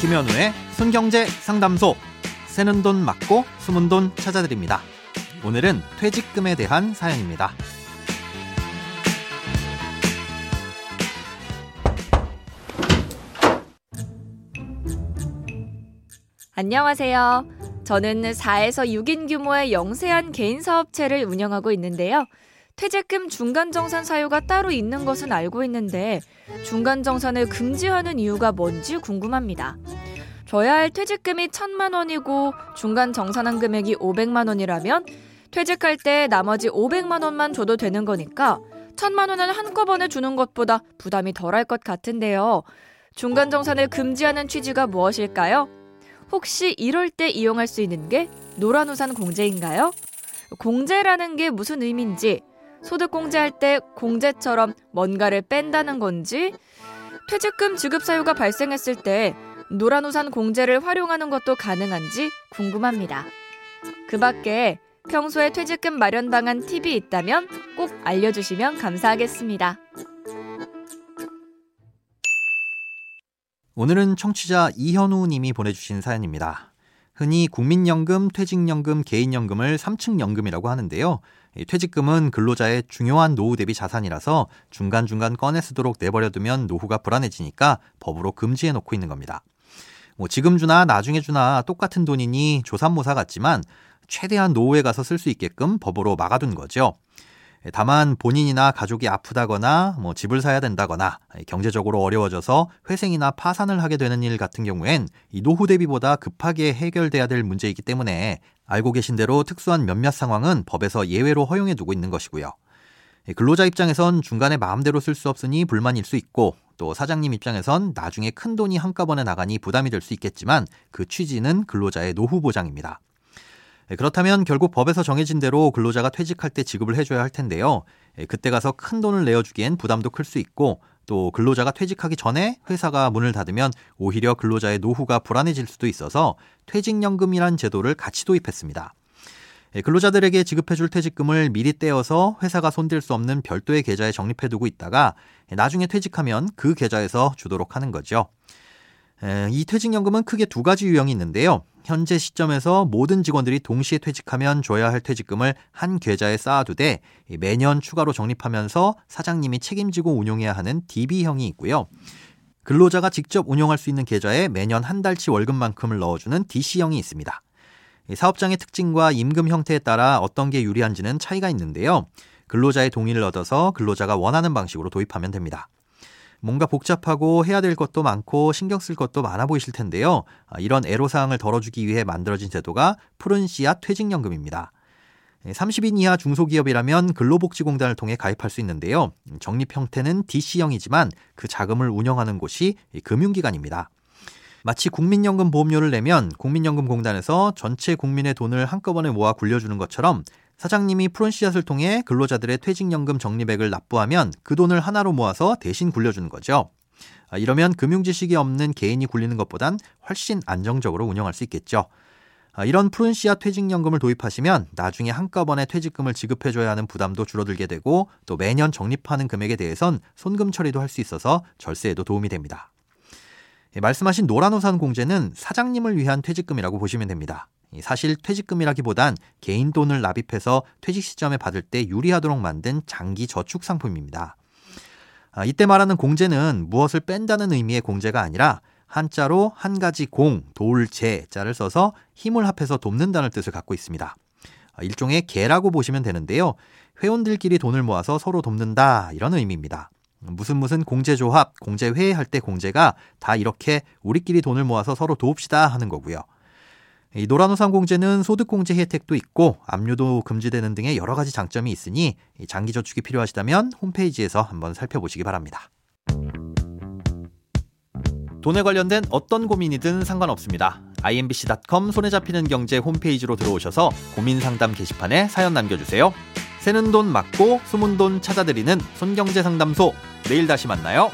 김현우의 손경제 상담소. 새는 돈 맞고 숨은 돈 찾아드립니다. 오늘은 퇴직금에 대한 사연입니다. 안녕하세요. 저는 4에서 6인 규모의 영세한 개인 사업체를 운영하고 있는데요. 퇴직금 중간정산 사유가 따로 있는 것은 알고 있는데 중간정산을 금지하는 이유가 뭔지 궁금합니다. 줘야 할 퇴직금이 1천만 원이고 중간정산한 금액이 500만 원이라면 퇴직할 때 나머지 500만 원만 줘도 되는 거니까 1천만 원은 한꺼번에 주는 것보다 부담이 덜할 것 같은데요. 중간정산을 금지하는 취지가 무엇일까요? 혹시 이럴 때 이용할 수 있는 게 노란우산 공제인가요? 공제라는 게 무슨 의미인지, 소득 공제할 때 공제처럼 뭔가를 뺀다는 건지, 퇴직금 지급 사유가 발생했을 때 노란우산 공제를 활용하는 것도 가능한지 궁금합니다. 그 밖에 평소에 퇴직금 마련당한 팁이 있다면 꼭 알려주시면 감사하겠습니다. 오늘은 청취자 이현우 님이 보내주신 사연입니다. 흔히 국민연금, 퇴직연금, 개인연금을 3층 연금이라고 하는데요. 퇴직금은 근로자의 중요한 노후 대비 자산이라서 중간중간 꺼내 쓰도록 내버려두면 노후가 불안해지니까 법으로 금지해 놓고 있는 겁니다. 뭐 지금 주나 나중에 주나 똑같은 돈이니 조삼모사 같지만 최대한 노후에 가서 쓸 수 있게끔 법으로 막아둔 거죠. 다만 본인이나 가족이 아프다거나 뭐 집을 사야 된다거나 경제적으로 어려워져서 회생이나 파산을 하게 되는 일 같은 경우엔 이 노후 대비보다 급하게 해결돼야 될 문제이기 때문에 알고 계신 대로 특수한 몇몇 상황은 법에서 예외로 허용해 두고 있는 것이고요. 근로자 입장에선 중간에 마음대로 쓸 수 없으니 불만일 수 있고 또 사장님 입장에선 나중에 큰 돈이 한꺼번에 나가니 부담이 될 수 있겠지만 그 취지는 근로자의 노후 보장입니다. 예, 그렇다면 결국 법에서 정해진 대로 근로자가 퇴직할 때 지급을 해줘야 할 텐데요. 예, 그때 가서 큰 돈을 내어주기엔 부담도 클 수 있고 또 근로자가 퇴직하기 전에 회사가 문을 닫으면 오히려 근로자의 노후가 불안해질 수도 있어서 퇴직연금이란 제도를 같이 도입했습니다. 예, 근로자들에게 지급해줄 퇴직금을 미리 떼어서 회사가 손댈 수 없는 별도의 계좌에 적립해두고 있다가 나중에 퇴직하면 그 계좌에서 주도록 하는 거죠. 이 퇴직연금은 크게 두 가지 유형이 있는데요. 현재 시점에서 모든 직원들이 동시에 퇴직하면 줘야 할 퇴직금을 한 계좌에 쌓아두되 매년 추가로 적립하면서 사장님이 책임지고 운용해야 하는 DB형이 있고요. 근로자가 직접 운용할 수 있는 계좌에 매년 한 달치 월급만큼을 넣어주는 DC형이 있습니다. 사업장의 특징과 임금 형태에 따라 어떤 게 유리한지는 차이가 있는데요. 근로자의 동의를 얻어서 근로자가 원하는 방식으로 도입하면 됩니다. 뭔가 복잡하고 해야 될 것도 많고 신경 쓸 것도 많아 보이실 텐데요. 아, 이런 애로사항을 덜어주기 위해 만들어진 제도가 푸른 씨앗 퇴직연금입니다. 30인 이하 중소기업이라면 근로복지공단을 통해 가입할 수 있는데요. 적립 형태는 DC형이지만 그 자금을 운영하는 곳이 금융기관입니다. 마치 국민연금 보험료를 내면 국민연금공단에서 전체 국민의 돈을 한꺼번에 모아 굴려주는 것처럼 사장님이 씨앗을 통해 근로자들의 퇴직연금 적립액을 납부하면 그 돈을 하나로 모아서 대신 굴려주는 거죠. 아, 이러면 금융 지식이 없는 개인이 굴리는 것보단 훨씬 안정적으로 운영할 수 있겠죠. 아, 이런 씨앗 퇴직연금을 도입하시면 나중에 한꺼번에 퇴직금을 지급해줘야 하는 부담도 줄어들게 되고 또 매년 적립하는 금액에 대해선 손금 처리도 할 수 있어서 절세에도 도움이 됩니다. 예, 말씀하신 노란우산 공제는 사장님을 위한 퇴직금이라고 보시면 됩니다. 사실 퇴직금이라기보단 개인 돈을 납입해서 퇴직 시점에 받을 때 유리하도록 만든 장기 저축 상품입니다. 아, 이때 말하는 공제는 무엇을 뺀다는 의미의 공제가 아니라 한자로 한 가지 공, 돌, 제 자를 써서 힘을 합해서 돕는다는 뜻을 갖고 있습니다. 아, 일종의 개라고 보시면 되는데요. 회원들끼리 돈을 모아서 서로 돕는다 이런 의미입니다. 무슨 무슨 공제조합, 공제회 할때 공제가 다 이렇게 우리끼리 돈을 모아서 서로 도웁시다 하는 거고요. 이 노란우산 공제는 소득공제 혜택도 있고 압류도 금지되는 등의 여러 가지 장점이 있으니 장기 저축이 필요하시다면 홈페이지에서 한번 살펴보시기 바랍니다. 돈에 관련된 어떤 고민이든 상관없습니다. imbc.com 손에 잡히는 경제 홈페이지로 들어오셔서 고민 상담 게시판에 사연 남겨주세요. 새는 돈 맞고 숨은 돈 찾아드리는 손경제 상담소. 내일 다시 만나요.